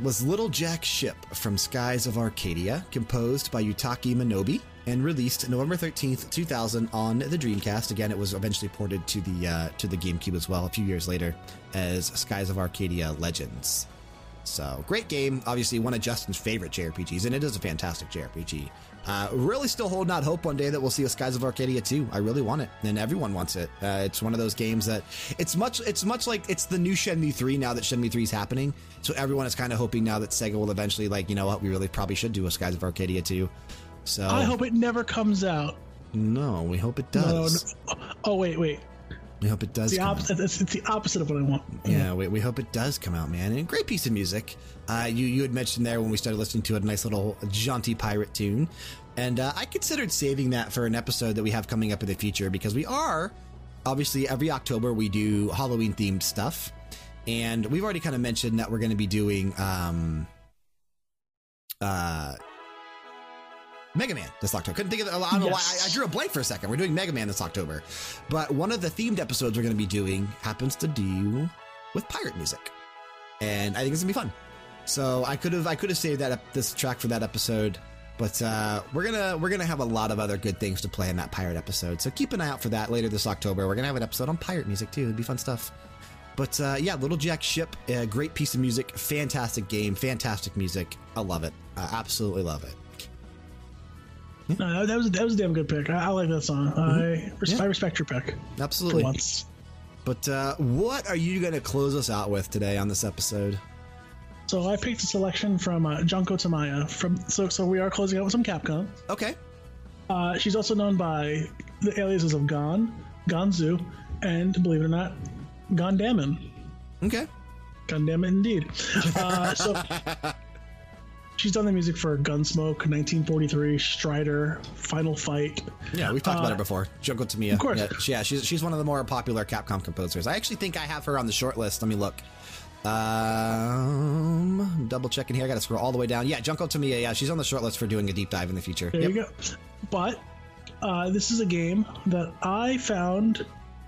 Was Little Jack Ship from Skies of Arcadia, composed by Yutaka Minobe and released November 13th, 2000 on the Dreamcast. Again, it was eventually ported to the uh, to the GameCube as well a few years later as Skies of Arcadia Legends. So, great game. Obviously, one of Justin's favorite JRPGs, and it is a fantastic JRPG. Uh, really still holding out hope one day that we'll see a Skies of Arcadia 2. I really want it, and everyone wants it. Uh, it's one of those games that it's much it's much like it's the new Shenmue 3 now that Shenmue 3 is happening. So everyone is kind of hoping now that Sega will eventually like, you know what, we really probably should do a Skies of Arcadia 2. So I hope it never comes out. no, we hope it does. no. Oh wait, wait. We hope it does. It's the, come out. opposite, it's, it's the opposite of what I want. Yeah, we, we hope it does come out, man. And great piece of music. Uh, you you had mentioned there when we started listening to a nice little jaunty pirate tune. And uh, I considered saving that for an episode that we have coming up in the future because we are, obviously, every October we do Halloween themed stuff. And we've already kind of mentioned that we're going to be doing um, uh, Mega Man this October. Couldn't think of it. I don't know why. I, I drew a blank for a second. We're doing Mega Man this October. But one of the themed episodes we're going to be doing happens to do with pirate music. And I think it's going to be fun. So I could have I could have saved that this track for that episode, but uh, we're gonna we're gonna have a lot of other good things to play in that pirate episode. So keep an eye out for that later this October. We're gonna have an episode on pirate music too. It'd be fun stuff. But uh, yeah, Little Jack Ship, a great piece of music, fantastic game, fantastic music. I love it. I absolutely love it. No, that was that was a damn good pick. I, I like that song. I, res- Yeah. I respect your pick Absolutely. once. But uh, what are you gonna close us out with today on this episode? So I picked a selection from uh, Junko Tamiya. From so so we are closing out with some Capcom. Okay. Uh, she's also known by the aliases of Gon, Gonzu, and believe it or not, Gondammon. Okay. Gundam indeed. (laughs) Uh, so she's done the music for Gunsmoke, 1943, Strider, Final Fight. Yeah, we've talked about her before. Junko Tamiya. Of course. Yeah, she- yeah, she's, she's one of the more popular Capcom composers. I actually think I have her on the short list. Let me look. Um, double checking here. I got to scroll all the way down. Yeah, Junko Tamiya. Yeah, she's on the short list for doing a deep dive in the future. There Yep. you go. But uh, this is a game that I found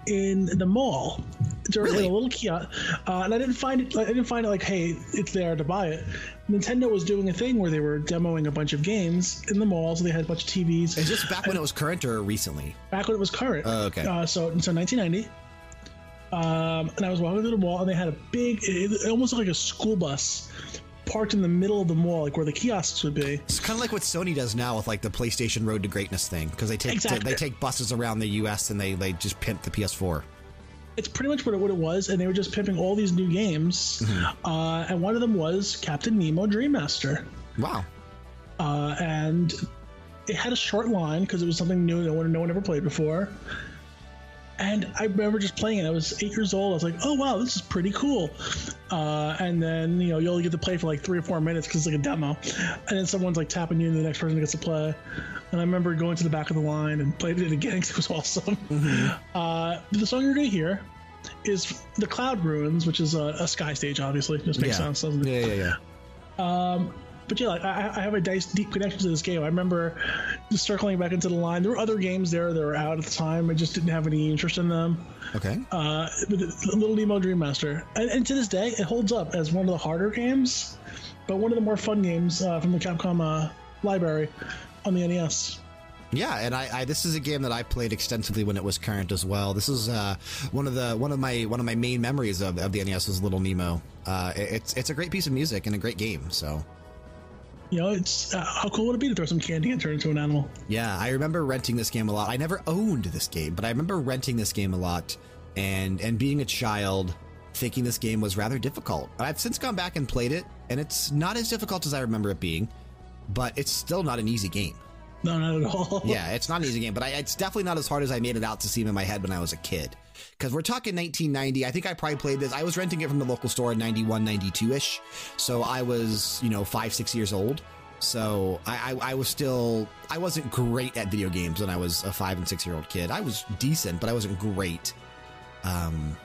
in the mall during Really? a little kiosk, uh, and I didn't find it. Like, I didn't find it like, hey, it's there to buy it. Nintendo was doing a thing where they were demoing a bunch of games in the mall, so they had a bunch of TVs. Is this back when it was current or recently? back when it was current. Oh, okay. Uh, so, so 1990. Um, and I was walking through the mall, and they had a big, it, it almost looked like a school bus parked in the middle of the mall, like where the kiosks would be. It's kind of like what Sony does now with like the PlayStation Road to Greatness thing because they take Exactly. they take buses around the U.S. and they they just pimp the PS4. It's pretty much what it, what it was, and they were just pimping all these new games. Uh, and one of them was Captain Nemo Dream Master. Wow. Uh, and it had a short line because it was something new no one, no one ever played before. And I remember just playing it. I was eight years old. I was like, "Oh wow, this is pretty cool." Uh, and then you know you only get to play for like three or four minutes because it's like a demo, and then someone's like tapping you, and the next person gets to play. And I remember going to the back of the line and played it again (laughs) because it was awesome. Uh, the song you're gonna hear is "The Cloud Ruins," which is a, a sky stage. Obviously, just makes Yeah. sense, doesn't it? Yeah, yeah, yeah. But yeah, like, I, I have a nice deep connection to this game. I remember just circling back into the line. There were other games there that were out at the time. I just didn't have any interest in them. Okay. Uh, Little Nemo Dream Master, and, and to this day, it holds up as one of the harder games, but one of the more fun games uh, from the Capcom uh, library on the NES. Yeah, and I, I this is a game that I played extensively when it was current as well. This is uh, one of the one of my one of my main memories of, of the NES was Little Nemo. Uh, it- it's it's a great piece of music and a great game. So You know, it's uh, how cool would it be to throw some candy and turn into an animal? yeah, I remember renting this game a lot. I never owned this game, but I remember renting this game a lot and and being a child thinking this game was rather difficult. I've since gone back and played it, and it's not as difficult as I remember it being, but it's still not an easy game. No, not at all. (laughs) Yeah, it's not an easy game, but I, it's definitely not as hard as I made it out to seem in my head when I was a kid. Because we're talking 1990. I think I probably played this. I was renting it from the local store in 91, 92 ish. So I was, you know, five, six years old. So I, I, I was still, I wasn't great at video games when I was a five and six year old kid. I was decent, but I wasn't great. Um,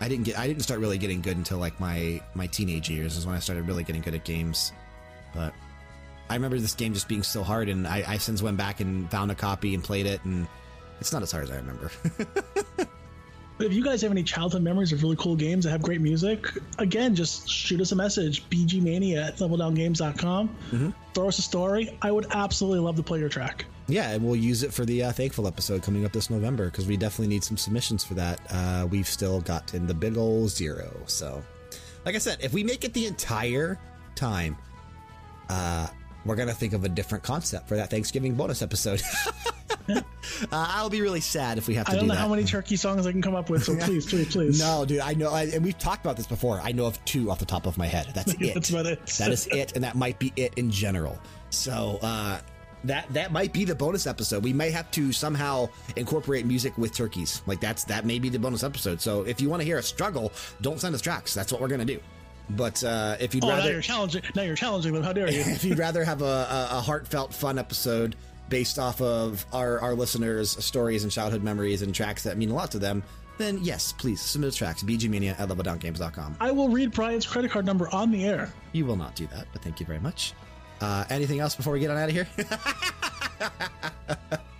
I didn't get, I didn't start really getting good until like my, my teenage years is when I started really getting good at games. But I remember this game just being so hard, and I, I since went back and found a copy and played it, and it's not as hard as I remember. (laughs) But if you guys have any childhood memories of really cool games that have great music, again, just shoot us a message, bgmania at leveldowngames.com. Mm-hmm. Throw us a story. I would absolutely love to play your track. yeah, and we'll use it for the uh, Thankful episode coming up this November because we definitely need some submissions for that. Uh, we've still got in the big ol' zero. So, like I said, if we make it the entire time, uh, we're going to think of a different concept for that Thanksgiving bonus episode. (laughs) uh, I'll be really sad if we have to I don't do know that. how many turkey songs I can come up with, so (laughs) please, please, please. No, dude, I know, I, and we've talked about this before. I know of two off the top of my head. That's (laughs) it. That's about it. That is it, and that might be it in general. So, uh, that that might be the bonus episode. We may have to somehow incorporate music with turkeys. Like that's that may be the bonus episode. So if you want to hear a struggle, don't send us tracks. That's what we're gonna do. But uh, if you'd Oh, now rather you're challenging. Now you're challenging them. How dare you? (laughs) if you'd rather have a, a, a heartfelt, fun episode based off of our, our listeners' stories and childhood memories and tracks that mean a lot to them, then yes, please submit tracks. bgmania at leveldowngames.com. I will read Brian's credit card number on the air. You will not do that, but thank you very much. Uh, anything else before we get on out of here? (laughs)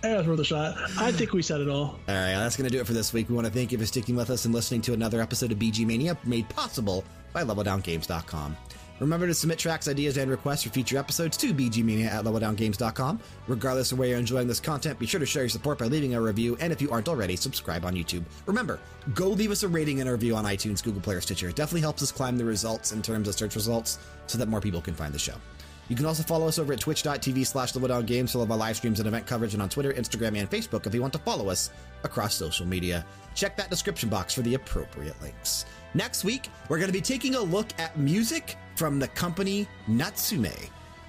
That was worth a shot. I think we said it all. All right, that's going to do it for this week. We want to thank you for sticking with us and listening to another episode of BG Mania made possible by LevelDownGames.com. Remember to submit tracks, ideas, and requests for future episodes to bgmania at leveldowngames.com. Regardless of where you're enjoying this content, be sure to share your support by leaving a review, and if you aren't already, subscribe on YouTube. Remember, go leave us a rating and a review on iTunes, Google Play, or Stitcher. It definitely helps us climb the results in terms of search results so that more people can find the show. You can also follow us over at twitch.tv slash Games for all of our live streams and event coverage, and on Twitter, Instagram, and Facebook if you want to follow us across social media. Check that description box for the appropriate links. Next week, we're going to be taking a look at music from the company Natsume.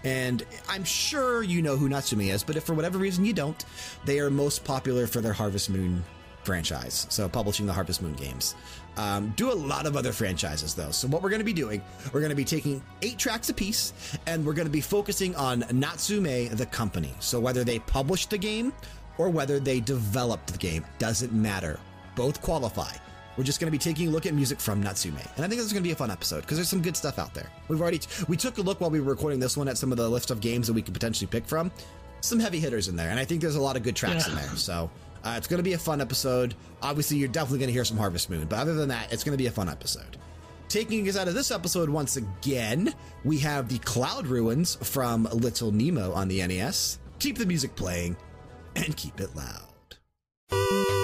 And I'm sure you know who Natsume is, but if for whatever reason you don't, they are most popular for their Harvest Moon franchise. So, publishing the Harvest Moon games. Um, do a lot of other franchises, though. So, what we're going to be doing, we're going to be taking eight tracks apiece, and we're going to be focusing on Natsume, the company. So, whether they published the game or whether they developed the game, doesn't matter. Both qualify. We're just going to be taking a look at music from Natsume. And I think this is going to be a fun episode because there's some good stuff out there. We've already, we took a look while we were recording this one at some of the list of games that we could potentially pick from. Some heavy hitters in there. And I think there's a lot of good tracks in there. So uh, it's going to be a fun episode. Obviously, you're definitely going to hear some Harvest Moon. But other than that, it's going to be a fun episode. Taking us out of this episode once again, we have the Cloud Ruins from Little Nemo on the NES. Keep the music playing and keep it loud.